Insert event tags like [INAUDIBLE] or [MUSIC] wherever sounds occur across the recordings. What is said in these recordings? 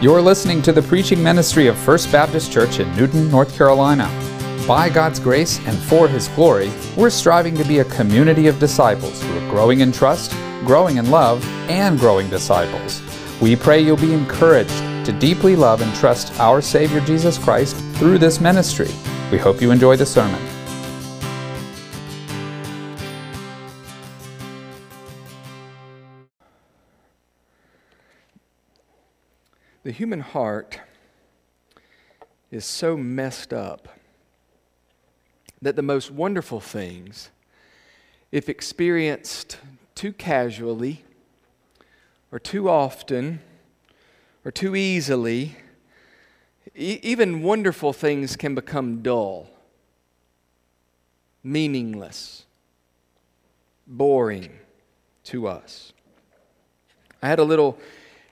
You're listening to the preaching ministry of First Baptist Church in Newton, North Carolina. By God's grace and for His glory, we're striving to be a community of disciples who are growing in trust, growing in love, and growing disciples. We pray you'll be encouraged to deeply love and trust our Savior Jesus Christ through this ministry. We hope you enjoy the sermon. The human heart is so messed up that the most wonderful things, if experienced too casually or too often or too easily, e- even wonderful things can become dull, meaningless, boring to us. I had a little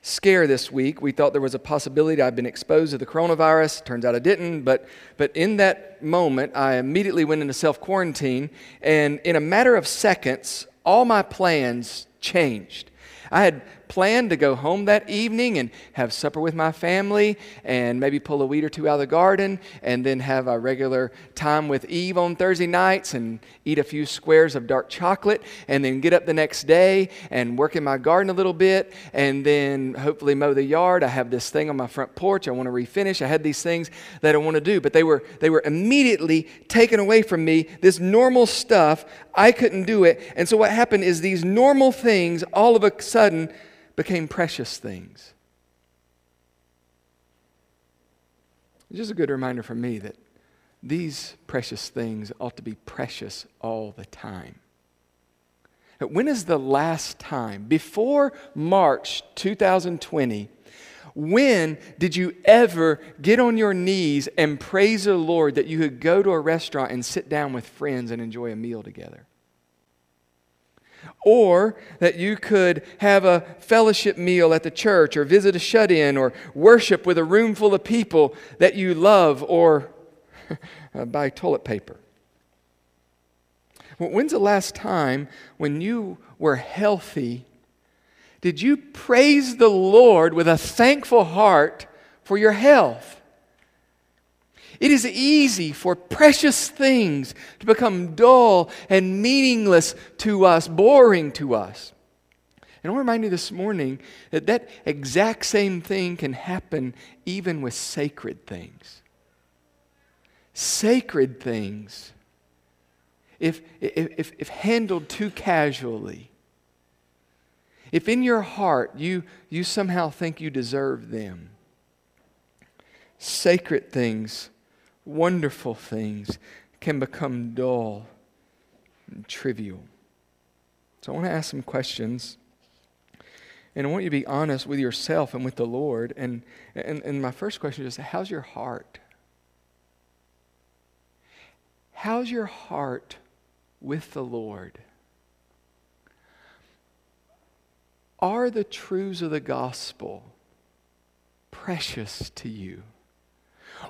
scare this week. We thought there was a possibility I'd been exposed to the coronavirus. Turns out I didn't. But, but in that moment, I immediately went into self quarantine. And in a matter of seconds, all my plans changed. I had planned to go home that evening and have supper with my family and maybe pull a weed or two out of the garden and then have a regular time with Eve on Thursday nights and eat a few squares of dark chocolate and then get up the next day and work in my garden a little bit and then hopefully mow the yard. I have this thing on my front porch I want to refinish. I had these things that I want to do, but they were they were immediately taken away from me. This normal stuff, I couldn't do it. And so what happened is these normal things all of a sudden became precious things. It's just a good reminder for me that these precious things ought to be precious all the time. When is the last time, before March 2020, when did you ever get on your knees and praise the Lord that you could go to a restaurant and sit down with friends and enjoy a meal together? Or that you could have a fellowship meal at the church, or visit a shut in, or worship with a room full of people that you love, or [LAUGHS] uh, buy toilet paper. When's the last time when you were healthy did you praise the Lord with a thankful heart for your health? It is easy for precious things to become dull and meaningless to us, boring to us. And I want to remind you this morning that that exact same thing can happen even with sacred things. Sacred things, if, if, if handled too casually, if in your heart you, you somehow think you deserve them, sacred things wonderful things can become dull and trivial. So I want to ask some questions. And I want you to be honest with yourself and with the Lord. And, and, and my first question is how's your heart? How's your heart with the Lord? Are the truths of the gospel precious to you?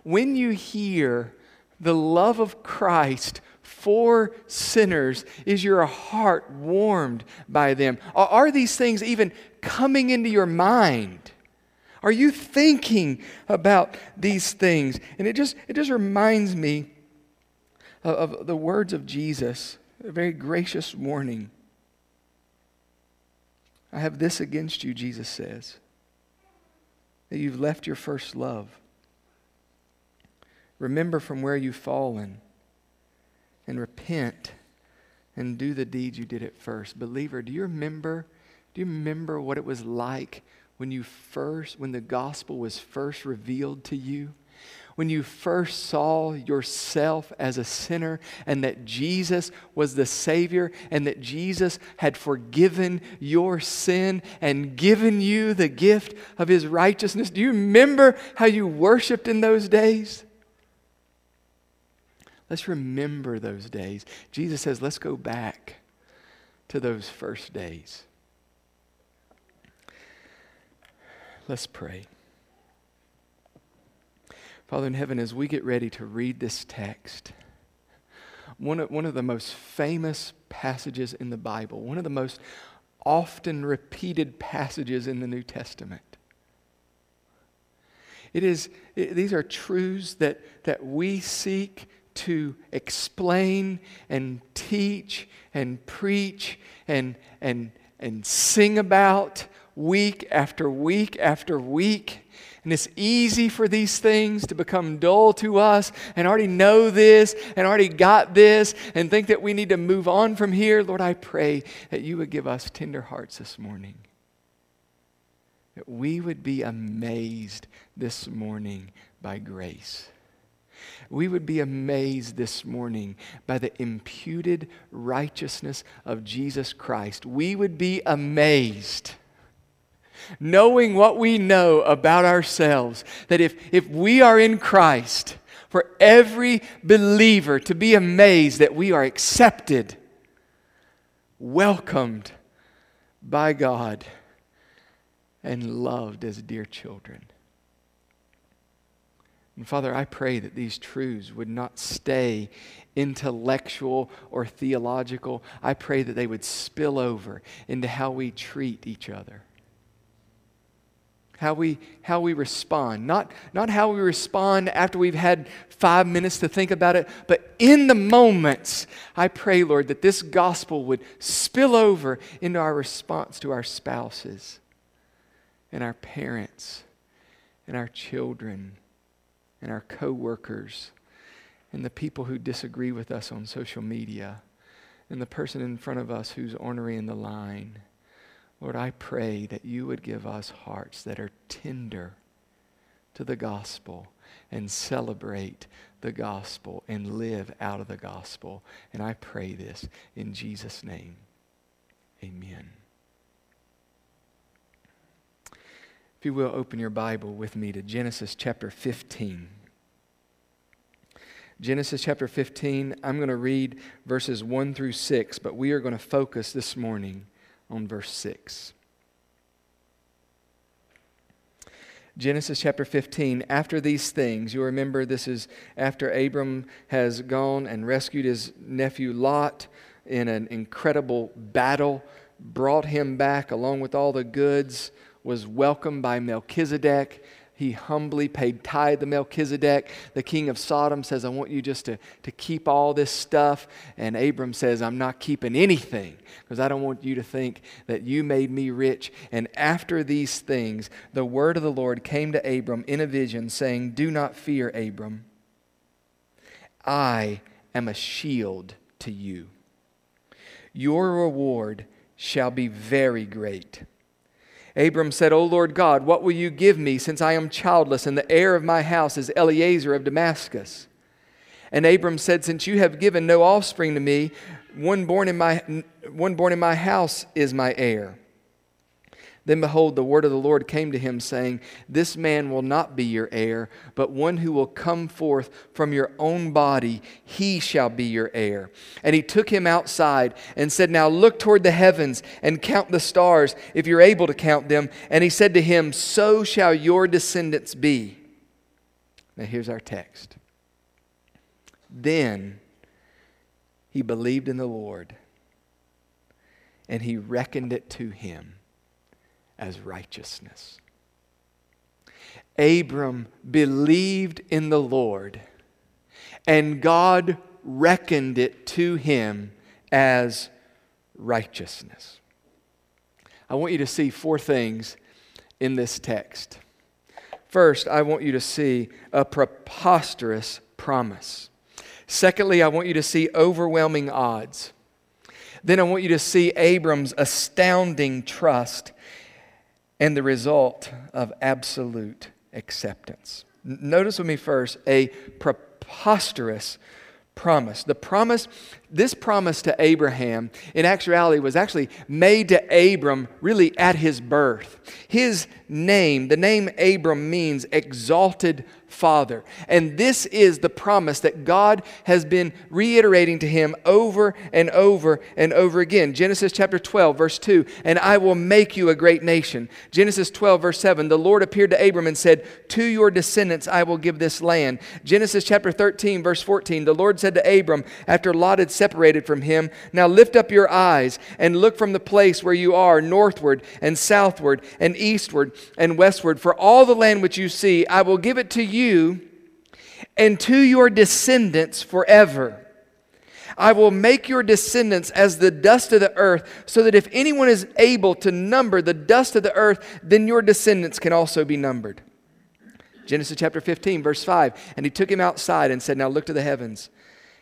When you hear the love of Christ for sinners, is your heart warmed by them? Are these things even coming into your mind? Are you thinking about these things? And it just, it just reminds me of, of the words of Jesus, a very gracious warning. I have this against you, Jesus says, that you've left your first love. Remember from where you've fallen and repent and do the deeds you did at first. Believer, do you remember? Do you remember what it was like when you first, when the gospel was first revealed to you? when you first saw yourself as a sinner and that Jesus was the Savior and that Jesus had forgiven your sin and given you the gift of His righteousness? Do you remember how you worshiped in those days? Let's remember those days. Jesus says, let's go back to those first days. Let's pray. Father in heaven, as we get ready to read this text, one of, one of the most famous passages in the Bible, one of the most often repeated passages in the New Testament, It is, it, these are truths that, that we seek to explain and teach and preach and, and, and sing about week after week after week. And it's easy for these things to become dull to us and already know this and already got this and think that we need to move on from here. Lord, I pray that you would give us tender hearts this morning. That we would be amazed this morning by grace. We would be amazed this morning by the imputed righteousness of Jesus Christ. We would be amazed knowing what we know about ourselves, that if, if we are in Christ, for every believer to be amazed that we are accepted, welcomed by God, and loved as dear children. And Father, I pray that these truths would not stay intellectual or theological. I pray that they would spill over into how we treat each other how we, how we respond. Not, not how we respond after we've had five minutes to think about it, but in the moments, I pray, Lord, that this gospel would spill over into our response to our spouses and our parents and our children and our coworkers and the people who disagree with us on social media and the person in front of us who's ornery in the line Lord, I pray that you would give us hearts that are tender to the gospel and celebrate the gospel and live out of the gospel. And I pray this in Jesus' name. Amen. You will, open your Bible with me to Genesis chapter 15. Genesis chapter 15, I'm going to read verses 1 through 6, but we are going to focus this morning on verse 6. Genesis chapter 15, after these things, you remember this is after Abram has gone and rescued his nephew Lot in an incredible battle, brought him back along with all the goods, was welcomed by Melchizedek he humbly paid tithe to Melchizedek. The king of Sodom says, I want you just to, to keep all this stuff. And Abram says, I'm not keeping anything because I don't want you to think that you made me rich. And after these things, the word of the Lord came to Abram in a vision, saying, Do not fear, Abram. I am a shield to you. Your reward shall be very great. Abram said, O Lord God, what will you give me since I am childless and the heir of my house is Eliezer of Damascus? And Abram said, Since you have given no offspring to me, one born in my, one born in my house is my heir. Then behold, the word of the Lord came to him, saying, This man will not be your heir, but one who will come forth from your own body, he shall be your heir. And he took him outside and said, Now look toward the heavens and count the stars, if you're able to count them. And he said to him, So shall your descendants be. Now here's our text. Then he believed in the Lord, and he reckoned it to him as righteousness. Abram believed in the Lord, and God reckoned it to him as righteousness. I want you to see four things in this text. First, I want you to see a preposterous promise. Secondly, I want you to see overwhelming odds. Then I want you to see Abram's astounding trust and the result of absolute acceptance. Notice with me first a preposterous promise. The promise, this promise to Abraham, in actuality, was actually made to Abram really at his birth. His name, the name Abram means exalted Father. And this is the promise that God has been reiterating to him over and over and over again. Genesis chapter 12, verse 2 And I will make you a great nation. Genesis 12, verse 7 The Lord appeared to Abram and said, To your descendants I will give this land. Genesis chapter 13, verse 14 The Lord said to Abram, after Lot had separated from him. Now lift up your eyes and look from the place where you are northward and southward and eastward and westward. For all the land which you see, I will give it to you and to your descendants forever. I will make your descendants as the dust of the earth, so that if anyone is able to number the dust of the earth, then your descendants can also be numbered. Genesis chapter 15, verse 5. And he took him outside and said, Now look to the heavens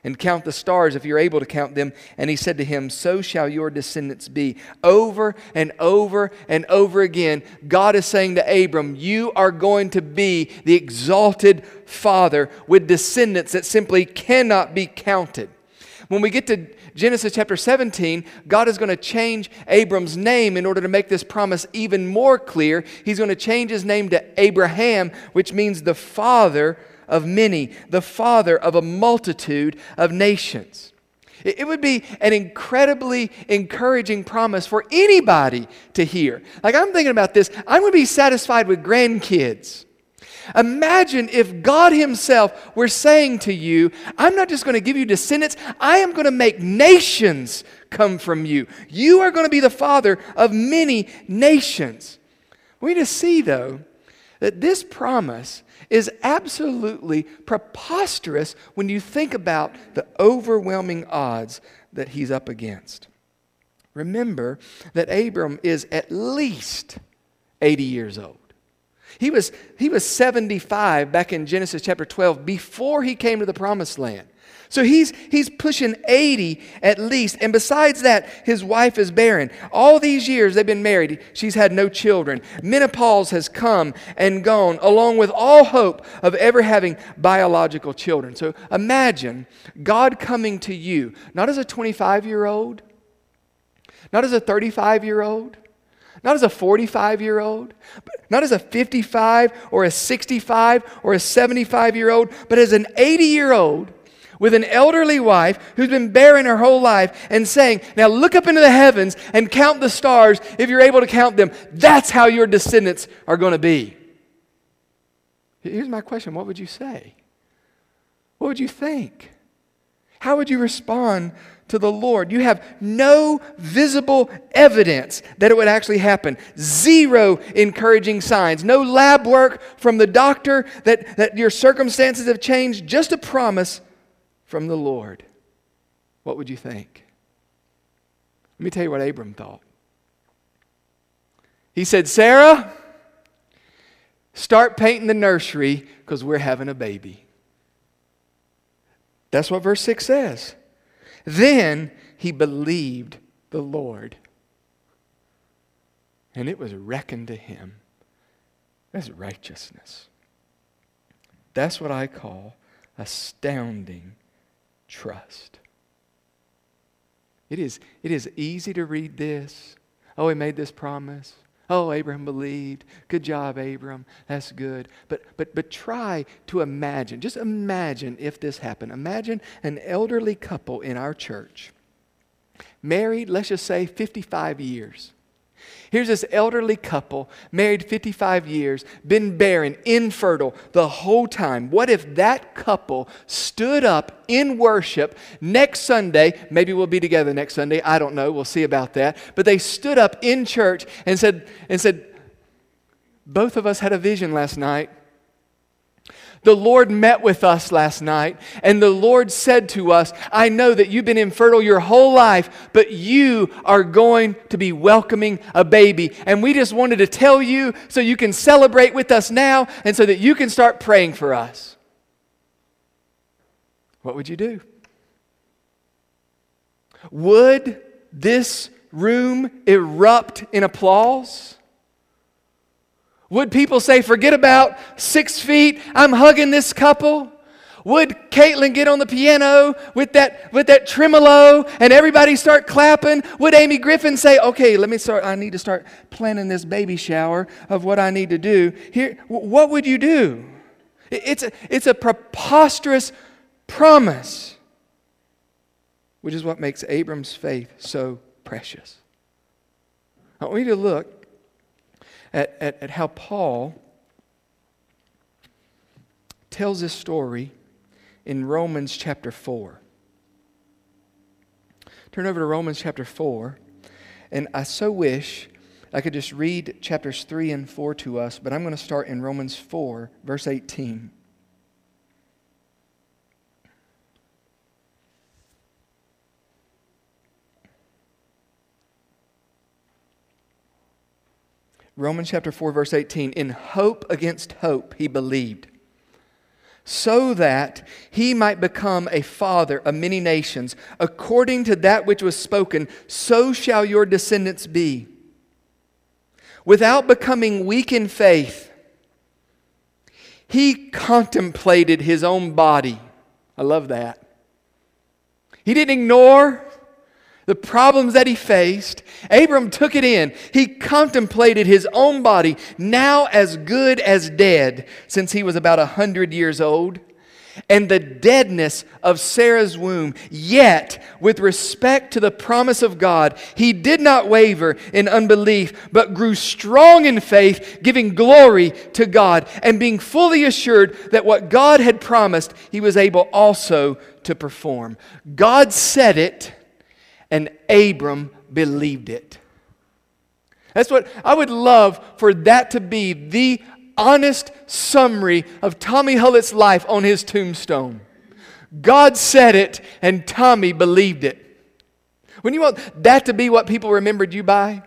and count the stars if you're able to count them. And he said to him, So shall your descendants be. Over and over and over again, God is saying to Abram, You are going to be the exalted father with descendants that simply cannot be counted. When we get to Genesis chapter 17, God is going to change Abram's name in order to make this promise even more clear. He's going to change his name to Abraham, which means the father of many, the father of a multitude of nations. It would be an incredibly encouraging promise for anybody to hear. Like, I'm thinking about this, I'm going to be satisfied with grandkids. Imagine if God Himself were saying to you, I'm not just going to give you descendants, I am going to make nations come from you. You are going to be the father of many nations. We need to see, though, that this promise is absolutely preposterous when you think about the overwhelming odds that he's up against. Remember that Abram is at least 80 years old. He was, he was 75 back in Genesis chapter 12 before he came to the promised land. So he's, he's pushing 80 at least. And besides that, his wife is barren. All these years they've been married, she's had no children. Menopause has come and gone, along with all hope of ever having biological children. So imagine God coming to you, not as a 25 year old, not as a 35 year old, not as a 45 year old, not as a 55 or a 65 or a 75 year old, but as an 80 year old with an elderly wife who's been barren her whole life and saying, Now look up into the heavens and count the stars if you're able to count them. That's how your descendants are going to be. Here's my question What would you say? What would you think? How would you respond to the Lord. You have no visible evidence that it would actually happen. Zero encouraging signs. No lab work from the doctor that, that your circumstances have changed. Just a promise from the Lord. What would you think? Let me tell you what Abram thought. He said, Sarah, start painting the nursery because we're having a baby. That's what verse 6 says. Then he believed the Lord. And it was reckoned to him as righteousness. That's what I call astounding trust. It is, it is easy to read this. Oh, he made this promise. Oh, Abraham believed. Good job, Abram. That's good. But, but, but try to imagine, just imagine if this happened. Imagine an elderly couple in our church, married, let's just say 55 years. Here's this elderly couple, married 55 years, been barren, infertile the whole time. What if that couple stood up in worship next Sunday? Maybe we'll be together next Sunday. I don't know. We'll see about that. But they stood up in church and said, and said, both of us had a vision last night. The Lord met with us last night, and the Lord said to us, I know that you've been infertile your whole life, but you are going to be welcoming a baby. And we just wanted to tell you so you can celebrate with us now and so that you can start praying for us. What would you do? Would this room erupt in applause? Would people say, forget about six feet, I'm hugging this couple? Would Caitlin get on the piano with that, with that tremolo and everybody start clapping? Would Amy Griffin say, okay, let me start, I need to start planning this baby shower of what I need to do? Here, what would you do? It's a, it's a preposterous promise, which is what makes Abram's faith so precious. I want you to look at, at, at how Paul tells this story in Romans chapter 4. Turn over to Romans chapter 4. And I so wish I could just read chapters 3 and 4 to us, but I'm going to start in Romans 4, verse 18. Romans chapter 4, verse 18. In hope against hope, he believed, so that he might become a father of many nations. According to that which was spoken, so shall your descendants be. Without becoming weak in faith, he contemplated his own body. I love that. He didn't ignore the problems that he faced. Abram took it in. He contemplated his own body, now as good as dead, since he was about a hundred years old, and the deadness of Sarah's womb. Yet, with respect to the promise of God, he did not waver in unbelief, but grew strong in faith, giving glory to God, and being fully assured that what God had promised, he was able also to perform. God said it and Abram believed it. That's what I would love for that to be the honest summary of Tommy Hullett's life on his tombstone. God said it, and Tommy believed it. When you want that to be what people remembered you by,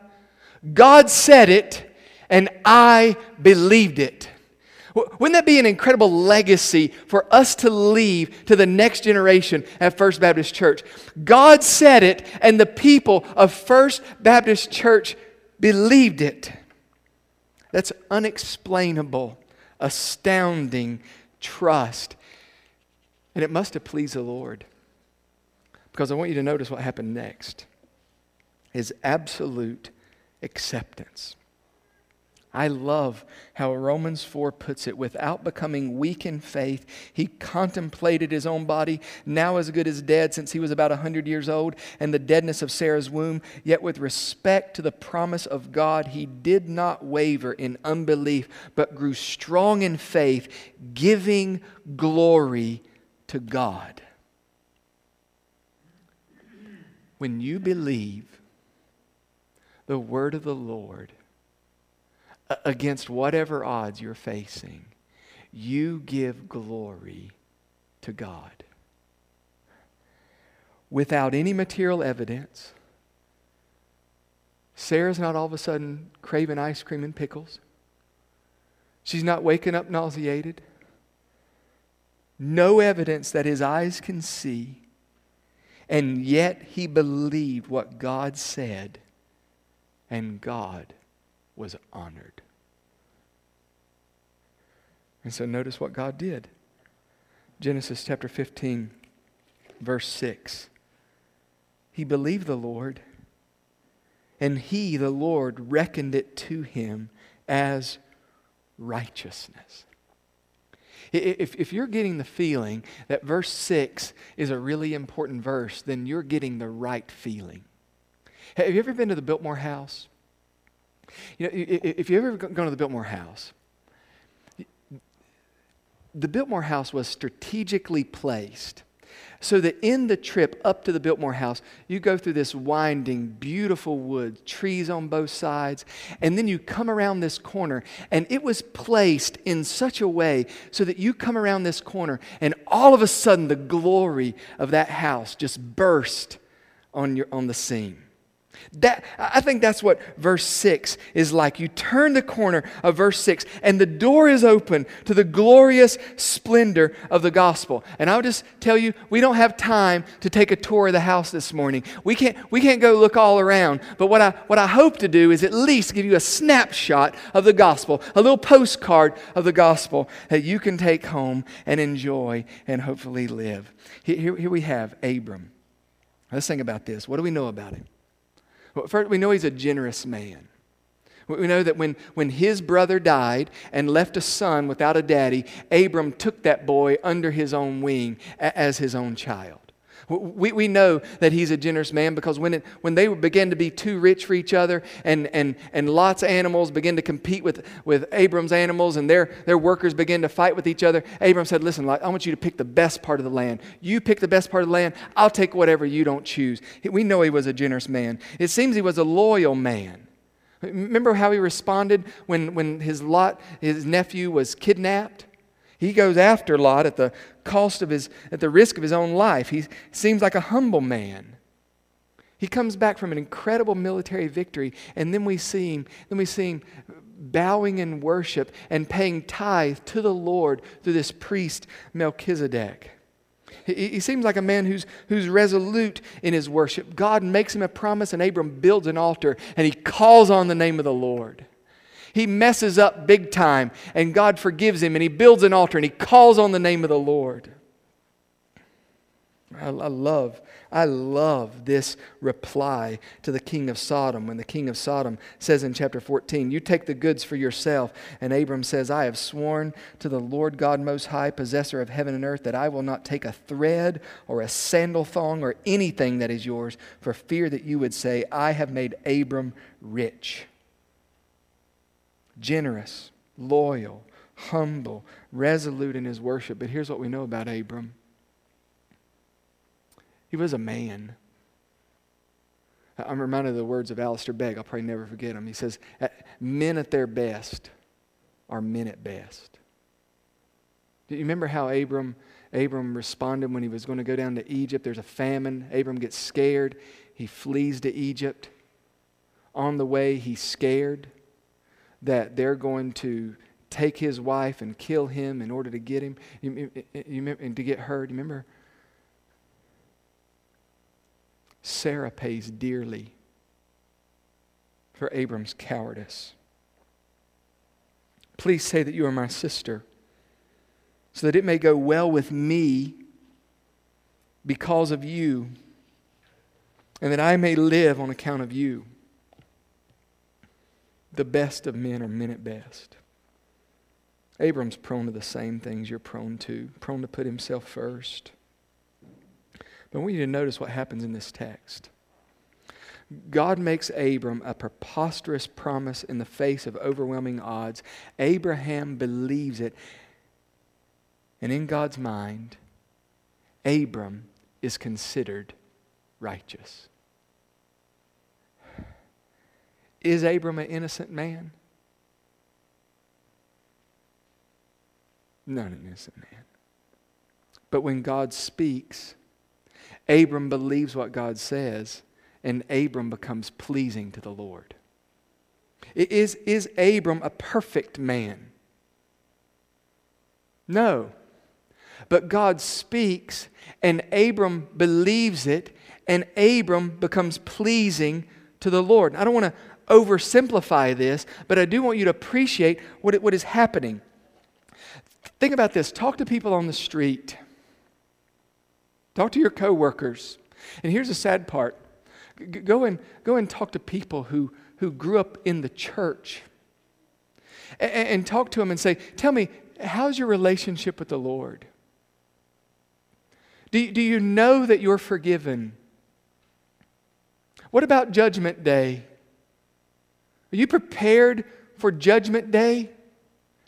God said it, and I believed it. Wouldn't that be an incredible legacy for us to leave to the next generation at First Baptist Church? God said it, and the people of First Baptist Church believed it. That's unexplainable, astounding trust. And it must have pleased the Lord. Because I want you to notice what happened next his absolute acceptance. I love how Romans 4 puts it. Without becoming weak in faith, he contemplated his own body, now as good as dead since he was about 100 years old, and the deadness of Sarah's womb. Yet, with respect to the promise of God, he did not waver in unbelief, but grew strong in faith, giving glory to God. When you believe the word of the Lord, against whatever odds you're facing, you give glory to God. Without any material evidence, Sarah's not all of a sudden craving ice cream and pickles. She's not waking up nauseated. No evidence that his eyes can see. And yet he believed what God said, and God was honored. And so notice what God did. Genesis chapter 15, verse 6. He believed the Lord, and he, the Lord, reckoned it to him as righteousness. If, if you're getting the feeling that verse 6 is a really important verse, then you're getting the right feeling. Have you ever been to the Biltmore House? You know, if you ever gone to the Biltmore House, the Biltmore House was strategically placed so that in the trip up to the Biltmore House, you go through this winding, beautiful wood, trees on both sides, and then you come around this corner, and it was placed in such a way so that you come around this corner, and all of a sudden the glory of that house just burst on, your, on the scene. That, I think that's what verse 6 is like. You turn the corner of verse 6, and the door is open to the glorious splendor of the gospel. And I'll just tell you, we don't have time to take a tour of the house this morning. We can't, we can't go look all around. But what I, what I hope to do is at least give you a snapshot of the gospel, a little postcard of the gospel that you can take home and enjoy and hopefully live. Here, here we have Abram. Let's think about this. What do we know about him? Well, first, we know he's a generous man. We know that when, when his brother died and left a son without a daddy, Abram took that boy under his own wing as his own child. We, we know that he's a generous man because when, it, when they began to be too rich for each other and, and, and Lot's animals began to compete with, with Abram's animals and their, their workers began to fight with each other, Abram said, Listen, I want you to pick the best part of the land. You pick the best part of the land, I'll take whatever you don't choose. We know he was a generous man. It seems he was a loyal man. Remember how he responded when, when his Lot, his nephew, was kidnapped? He goes after Lot at the cost of his, at the risk of his own life. He seems like a humble man. He comes back from an incredible military victory, and then we see him, then we see him bowing in worship and paying tithe to the Lord through this priest Melchizedek. He, he seems like a man who's, who's resolute in his worship. God makes him a promise, and Abram builds an altar, and he calls on the name of the Lord. He messes up big time, and God forgives him, and he builds an altar, and he calls on the name of the Lord. I, I, love, I love this reply to the king of Sodom when the king of Sodom says in chapter 14, You take the goods for yourself. And Abram says, I have sworn to the Lord God Most High, possessor of heaven and earth, that I will not take a thread or a sandal thong or anything that is yours for fear that you would say, I have made Abram rich generous, loyal, humble, resolute in his worship. But here's what we know about Abram he was a man. I'm reminded of the words of Alistair Begg. I'll probably never forget them. He says, Men at their best are men at best. Do you remember how Abram, Abram responded when he was going to go down to Egypt? There's a famine. Abram gets scared. He flees to Egypt. On the way, he's scared that they're going to take his wife and kill him in order to get him you, you, and to get her. Do you remember? Sarah pays dearly for Abram's cowardice. Please say that you are my sister, so that it may go well with me because of you, and that I may live on account of you the best of men are men at best. Abram's prone to the same things you're prone to, prone to put himself first. But I want you to notice what happens in this text. God makes Abram a preposterous promise in the face of overwhelming odds. Abraham believes it. And in God's mind, Abram is considered righteous. Is Abram an innocent man? Not an innocent man. But when God speaks, Abram believes what God says, and Abram becomes pleasing to the Lord. Is, is Abram a perfect man? No. But God speaks, and Abram believes it, and Abram becomes pleasing to the Lord. I don't want to oversimplify this, but I do want you to appreciate what, what is happening. Think about this talk to people on the street, talk to your coworkers. And here's the sad part go and, go and talk to people who, who grew up in the church and, and talk to them and say, Tell me, how's your relationship with the Lord? Do, do you know that you're forgiven? What about Judgment Day? Are you prepared for Judgment Day?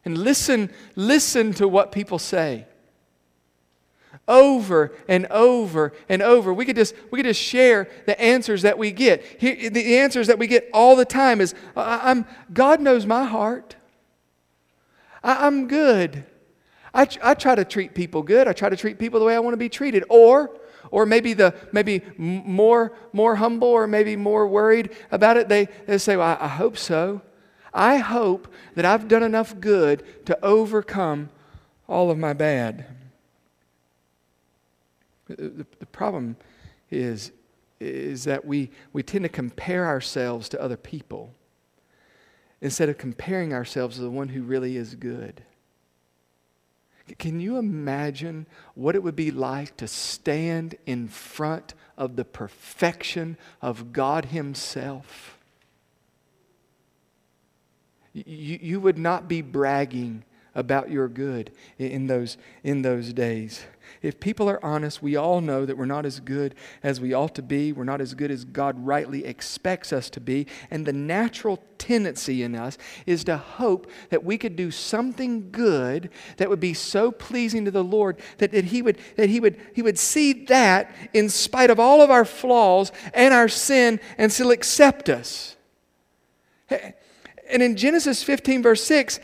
And listen, listen to what people say. Over and over and over. We could just, we could just share the answers that we get. Here, the answers that we get all the time is I'm, God knows my heart. I, am good. I, I try to treat people good. I try to treat people the way I want to be treated. Or or maybe the maybe more more humble or maybe more worried about it they, they say well I, I hope so. I hope that i've done enough good to overcome all of my bad. The, the problem is is that we, we tend to compare ourselves to other people instead of comparing ourselves to the one who really is good can you imagine what it would be like to stand in front of the perfection of God Himself? You, you would not be bragging about your good in those, in those days. If people are honest, we all know that we're not as good as we ought to be. We're not as good as God rightly expects us to be. And the natural tendency in us is to hope that we could do something good that would be so pleasing to the Lord that, that, he, would, that he, would, he would see that in spite of all of our flaws and our sin and still accept us. And in Genesis 15, verse 6,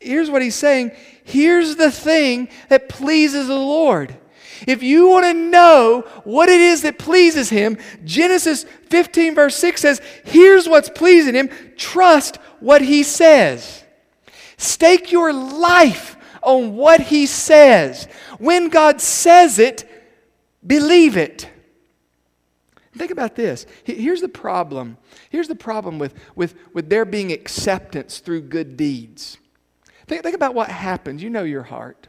here's what he's saying here's the thing that pleases the Lord. If you want to know what it is that pleases him, Genesis 15, verse 6 says, Here's what's pleasing him. Trust what he says. Stake your life on what he says. When God says it, believe it. Think about this. Here's the problem. Here's the problem with, with, with there being acceptance through good deeds. Think, think about what happens. You know your heart.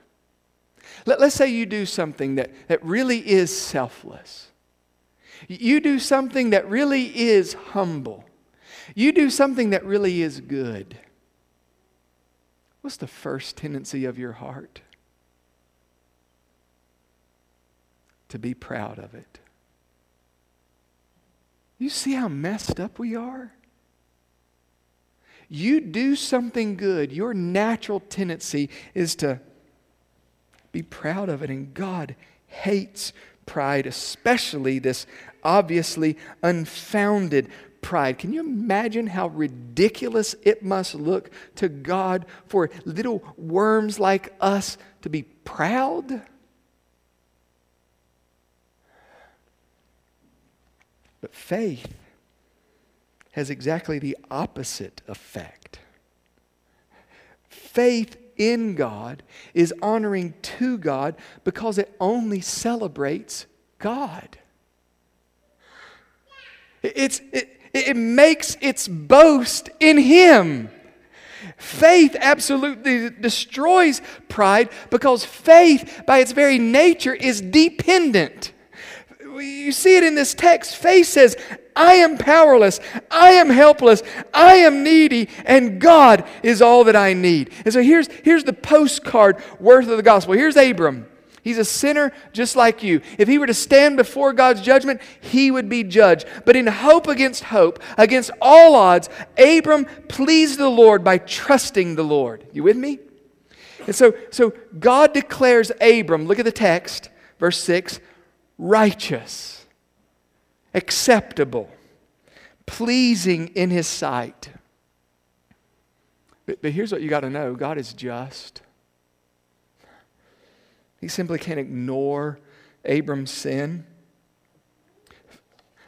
Let, let's say you do something that, that really is selfless. You do something that really is humble. You do something that really is good. What's the first tendency of your heart? To be proud of it. You see how messed up we are? You do something good, your natural tendency is to be proud of it. And God hates pride, especially this obviously unfounded pride. Can you imagine how ridiculous it must look to God for little worms like us to be proud? But faith has exactly the opposite effect. Faith in God is honoring to God because it only celebrates God. It's, it, it makes its boast in Him. Faith absolutely destroys pride because faith, by its very nature, is dependent you see it in this text. Faith says, I am powerless. I am helpless. I am needy, and God is all that I need. And so here's, here's the postcard worth of the gospel. Here's Abram. He's a sinner just like you. If he were to stand before God's judgment, he would be judged. But in hope against hope, against all odds, Abram pleased the Lord by trusting the Lord. You with me? And so, so God declares Abram, look at the text, verse 6 righteous, acceptable, pleasing in His sight. But, but here's what you got to know God is just. He simply can't ignore Abram's sin.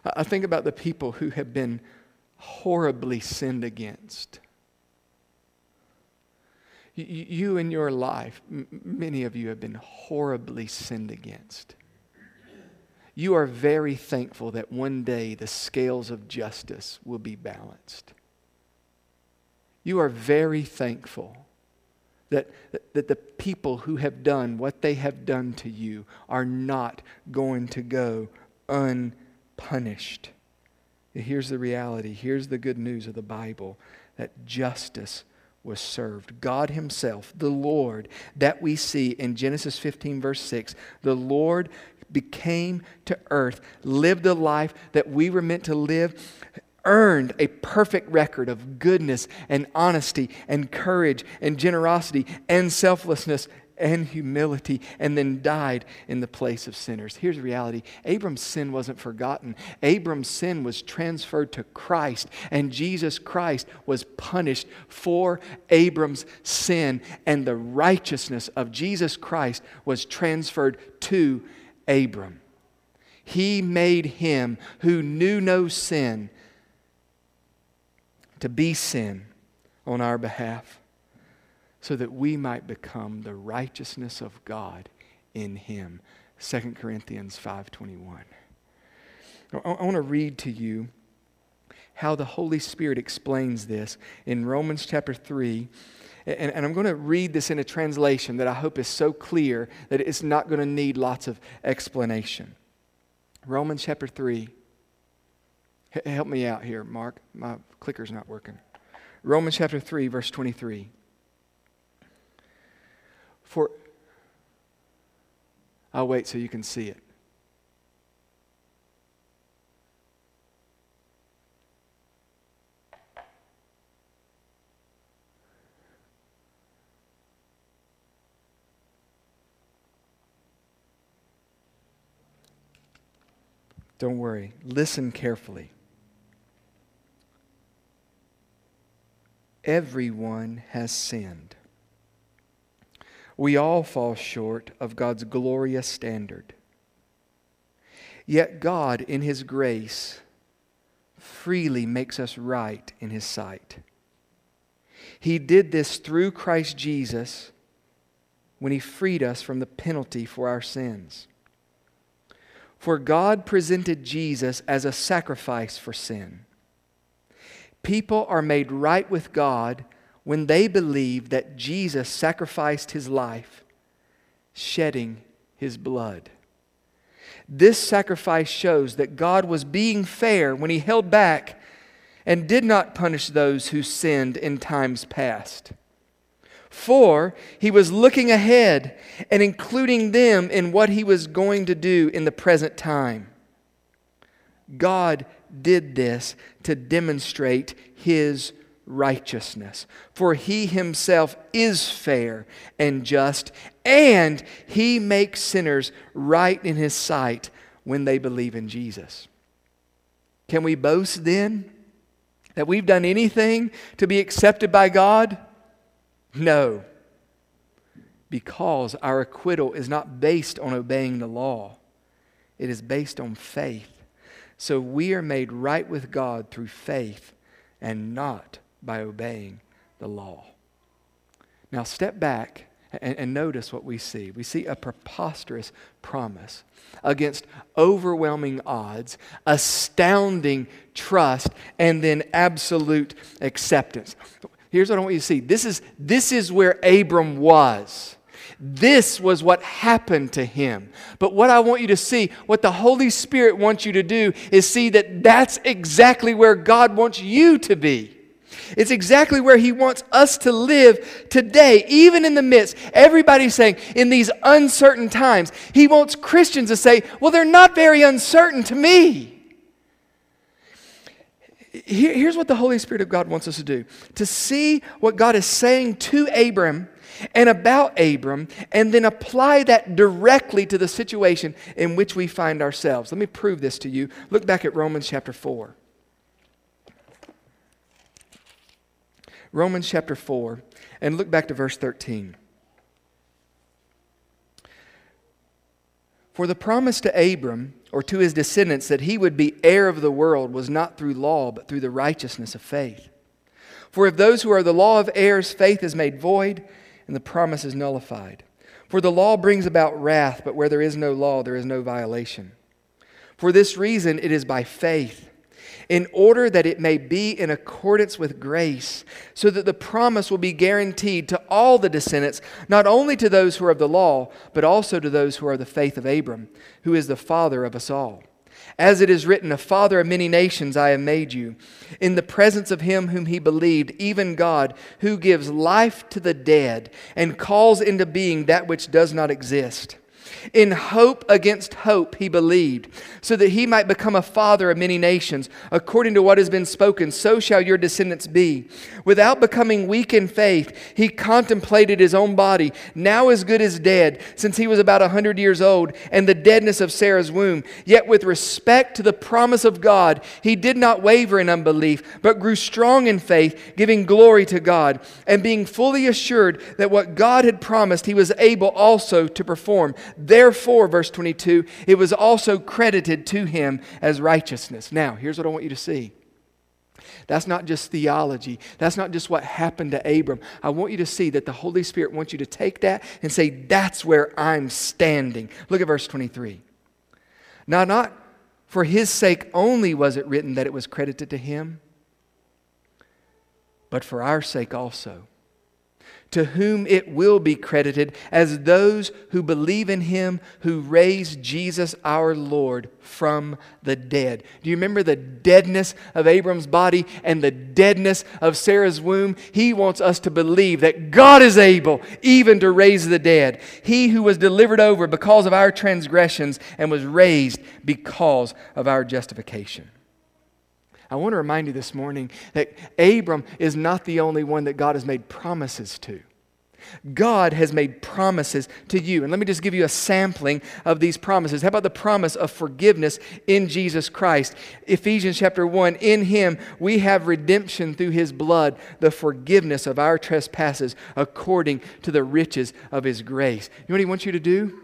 I think about the people who have been horribly sinned against. You in your life, many of you have been horribly sinned against you are very thankful that one day the scales of justice will be balanced. You are very thankful that, that the people who have done what they have done to you are not going to go unpunished. Here's the reality. Here's the good news of the Bible that justice was served. God Himself, the Lord, that we see in Genesis 15, verse 6, the Lord became to earth, lived the life that we were meant to live, earned a perfect record of goodness and honesty and courage and generosity and selflessness and humility, and then died in the place of sinners. Here's the reality Abram's sin wasn't forgotten. Abram's sin was transferred to Christ, and Jesus Christ was punished for Abram's sin, and the righteousness of Jesus Christ was transferred to Abram. He made him who knew no sin to be sin on our behalf so that we might become the righteousness of God in him. 2 Corinthians 5:21. I want to read to you how the Holy Spirit explains this in Romans chapter 3 and, and I'm going to read this in a translation that I hope is so clear that it's not going to need lots of explanation. Romans chapter 3. H- help me out here, Mark. My clicker's not working. Romans chapter 3, verse 23. For I'll wait so you can see it. Don't worry. Listen carefully. Everyone has sinned. We all fall short of God's glorious standard. Yet God, in His grace, freely makes us right in His sight. He did this through Christ Jesus when He freed us from the penalty for our sins. For God presented Jesus as a sacrifice for sin. People are made right with God when they believe that Jesus sacrificed his life, shedding his blood. This sacrifice shows that God was being fair when he held back and did not punish those who sinned in times past. For he was looking ahead and including them in what he was going to do in the present time. God did this to demonstrate his righteousness. For he himself is fair and just, and he makes sinners right in his sight when they believe in Jesus. Can we boast then that we've done anything to be accepted by God? No. Because our acquittal is not based on obeying the law, it is based on faith. So we are made right with God through faith and not by obeying the law. Now, step back and, and, notice what we see. We see a preposterous promise against overwhelming odds, astounding trust, and then absolute acceptance. Here's what I want you to see. This is, this is where Abram was. This was what happened to him. But what I want you to see, what the Holy Spirit wants you to do, is see that that's exactly where God wants you to be. It's exactly where He wants us to live today, even in the midst. Everybody's saying, in these uncertain times, He wants Christians to say, well, they're not very uncertain to me here's what the Holy Spirit of God wants us to do to see what God is saying to Abram and about Abram, and then apply that directly to the situation in which we find ourselves. Let me prove this to you. Look back at Romans chapter 4. Romans chapter 4, and look back to verse 13. For the promise to Abram, or to his descendants, that he would be heir of the world was not through law, but through the righteousness of faith. For if those who are the law of heirs, faith is made void, and the promise is nullified. For the law brings about wrath, but where there is no law, there is no violation. For this reason, it is by faith in order that it may be in accordance with grace, so that the promise will be guaranteed to all the descendants, not only to those who are of the law, but also to those who are the faith of Abram, who is the father of us all. As it is written, A father of many nations I have made you, in the presence of him whom he believed, even God, who gives life to the dead and calls into being that which does not exist in hope against hope, he believed, so that he might become a father of many nations. According to what has been spoken, so shall your descendants be. Without becoming weak in faith, he contemplated his own body, now as good as dead, since he was about a hundred years old, and the deadness of Sarah's womb. Yet with respect to the promise of God, he did not waver in unbelief, but grew strong in faith, giving glory to God, and being fully assured that what God had promised, he was able also to perform. Therefore, verse 22, it was also credited to him as righteousness. Now, here's what I want you to see. That's not just theology. That's not just what happened to Abram. I want you to see that the Holy Spirit wants you to take that and say, That's where I'm standing. Look at verse 23. Now, not for his sake only was it written that it was credited to him, but for our sake also to whom it will be credited as those who believe in him who raised Jesus our Lord from the dead. Do you remember the deadness of Abram's body and the deadness of Sarah's womb? He wants us to believe that God is able even to raise the dead. He who was delivered over because of our transgressions and was raised because of our justification. I want to remind you this morning that Abram is not the only one that God has made promises to. God has made promises to you. And let me just give you a sampling of these promises. How about the promise of forgiveness in Jesus Christ? Ephesians chapter 1 In him we have redemption through his blood, the forgiveness of our trespasses according to the riches of his grace. You know what he wants you to do?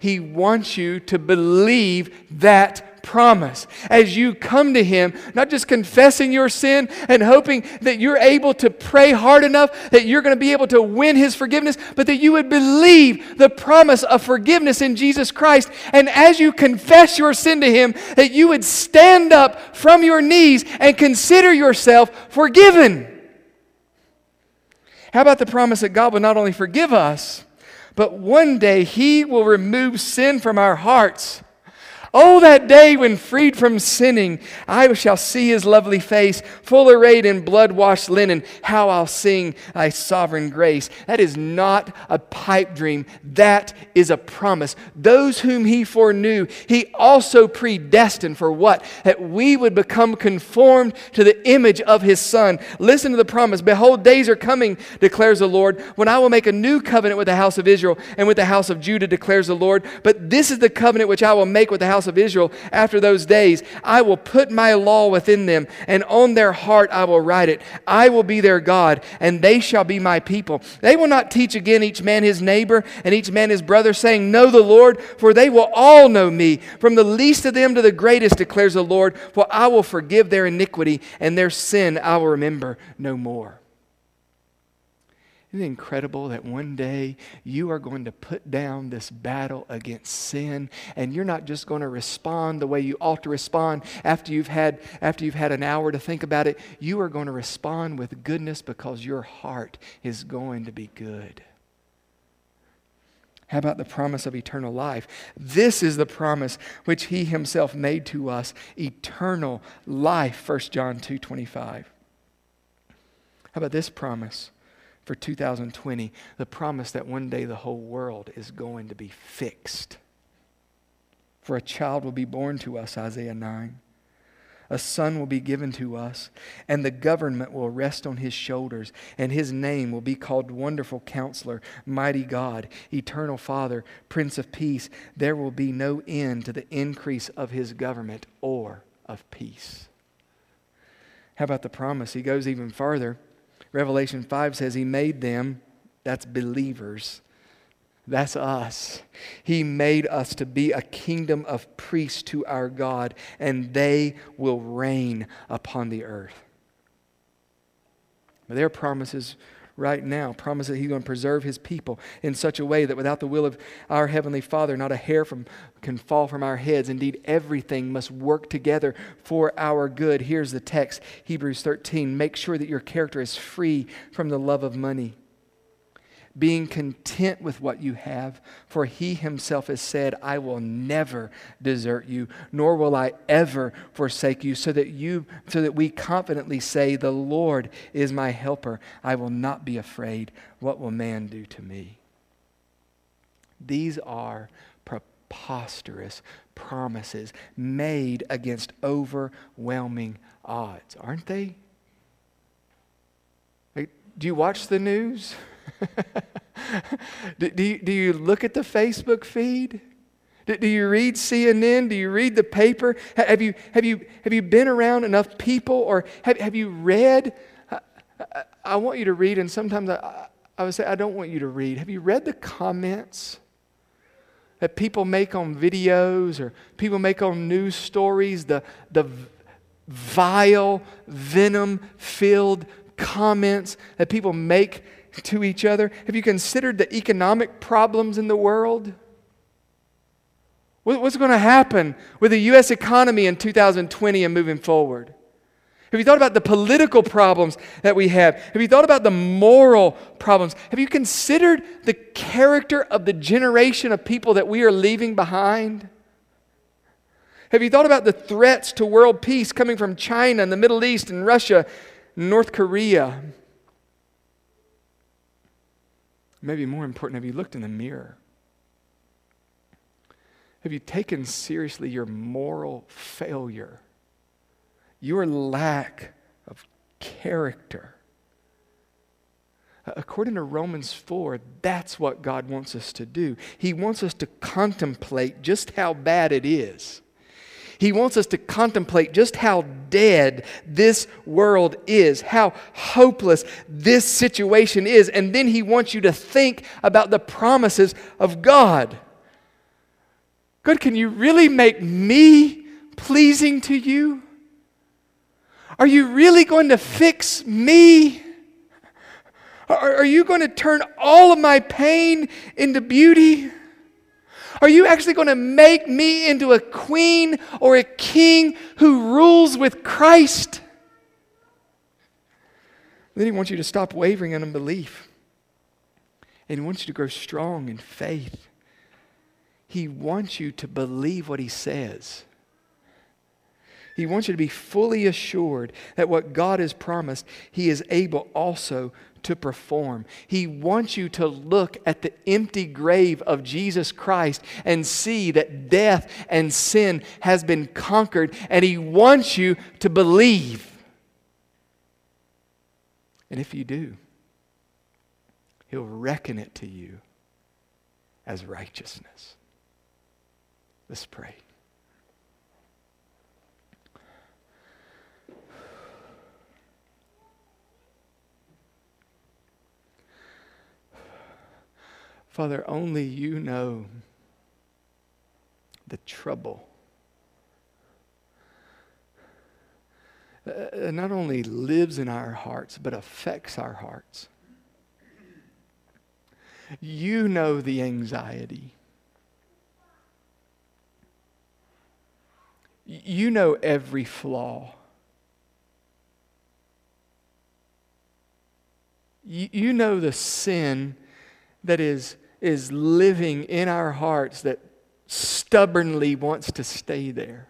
He wants you to believe that promise. As you come to Him, not just confessing your sin and hoping that you're able to pray hard enough that you're going to be able to win His forgiveness, but that you would believe the promise of forgiveness in Jesus Christ. And as you confess your sin to Him, that you would stand up from your knees and consider yourself forgiven. How about the promise that God will not only forgive us, but one day He will remove sin from our hearts Oh, that day when freed from sinning, I shall see his lovely face, full arrayed in blood washed linen. How I'll sing thy sovereign grace. That is not a pipe dream, that is a promise. Those whom he foreknew, he also predestined for what? That we would become conformed to the image of his son. Listen to the promise Behold, days are coming, declares the Lord, when I will make a new covenant with the house of Israel and with the house of Judah, declares the Lord. But this is the covenant which I will make with the house house of Israel after those days. I will put my law within them, and on their heart I will write it. I will be their God, and they shall be my people. They will not teach again each man his neighbor and each man his brother, saying, Know the Lord, for they will all know me, from the least of them to the greatest, declares the Lord. For I will forgive their iniquity, and their sin I will remember no more. Isn't it incredible that one day you are going to put down this battle against sin and you're not just going to respond the way you ought to respond after you've had after you've had an hour to think about it. You are going to respond with goodness because your heart is going to be good. How about the promise of eternal life? This is the promise which he himself made to us, eternal life, 1 John 2:25. How about this promise? For 2020 the promise that one day the whole world is going to be fixed. For a child will be born to us, Isaiah 9. A son will be given to us, and the government will rest on his shoulders, and his name will be called Wonderful Counselor, Mighty God, Eternal Father, Prince of Peace. There will be no end to the increase of his government or of peace. How about the promise? He goes even farther. Revelation 5 says he made them, that's believers. That's us. He made us to be a kingdom of priests to our God, and they will reign upon the earth. Their promises right now. Promise that He's going to preserve His people in such a way that without the will of our Heavenly Father, not a hair from, can fall from our heads. Indeed, everything must work together for our good. Here's the text Hebrews 13. Make sure that your character is free from the love of money being content with what you have, for he himself has said, I will never desert you, nor will I ever forsake you, so that you so that we confidently say, The Lord is my helper. I will not be afraid. What will man do to me? These are preposterous promises made against overwhelming odds, aren't they? Do you watch the news? [LAUGHS] do, do, you, do you look at the Facebook feed? Do, you read CNN? Do you read the paper? Have you, have you, have you been around enough people or have, have you read? I, I, I want you to read, and sometimes I, I would say, I don't want you to read. Have you read the comments? that people make on videos or people make on news stories, the, the vile, venom filled comments that people make to each other? Have you considered the economic problems in the world? What's going to happen with the U.S. economy in 2020 and moving forward? Have you thought about the political problems that we have? Have you thought about the moral problems? Have you considered the character of the generation of people that we are leaving behind? Have you thought about the threats to world peace coming from China and the Middle East and Russia, and North Korea? Maybe more important, have you looked in the mirror? Have you taken seriously your moral failure? your lack of character. According to Romans 4, that's what God wants us to do. He wants us to contemplate just how bad it is. He wants us to contemplate just how dead this world is, how hopeless this situation is, and then He wants you to think about the promises of God. God, can you really make me pleasing to you? Are you really going to fix me? Are, you going to turn all of my pain into beauty? Are you actually going to make me into a queen or a king who rules with Christ? Then he wants you to stop wavering in unbelief. And he wants you to grow strong in faith. He wants you to believe what he says. He wants you to be fully assured that what God has promised, He is able also to perform. He wants you to look at the empty grave of Jesus Christ and see that death and sin has been conquered, and He wants you to believe. And if you do, He'll reckon it to you as righteousness. Let's pray. Father, only you know the trouble. Uh, not only lives in our hearts, but affects our hearts. You know the anxiety. You know every flaw. You, you know the sin that is is living in our hearts that stubbornly wants to stay there.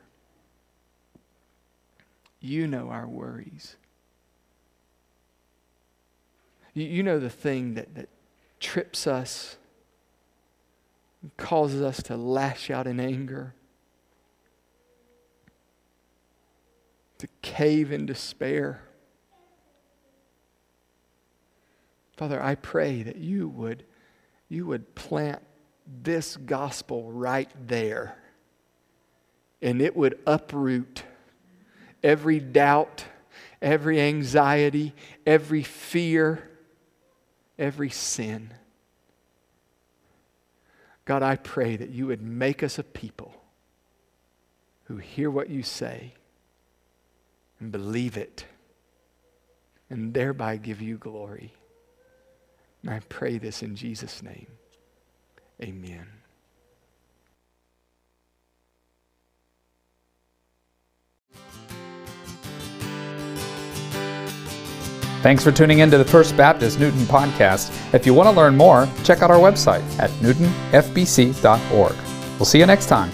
You know our worries. You, you know the thing that, that trips us, causes us to lash out in anger, to cave in despair. Father, I pray that you would you would plant this gospel right there and it would uproot every doubt, every anxiety, every fear, every sin. God, I pray that you would make us a people who hear what you say and believe it and thereby give you glory. And I pray this in Jesus' name. Amen. Thanks for tuning in to the First Baptist Newton podcast. If you want to learn more, check out our website at newtonfbc.org. We'll see you next time.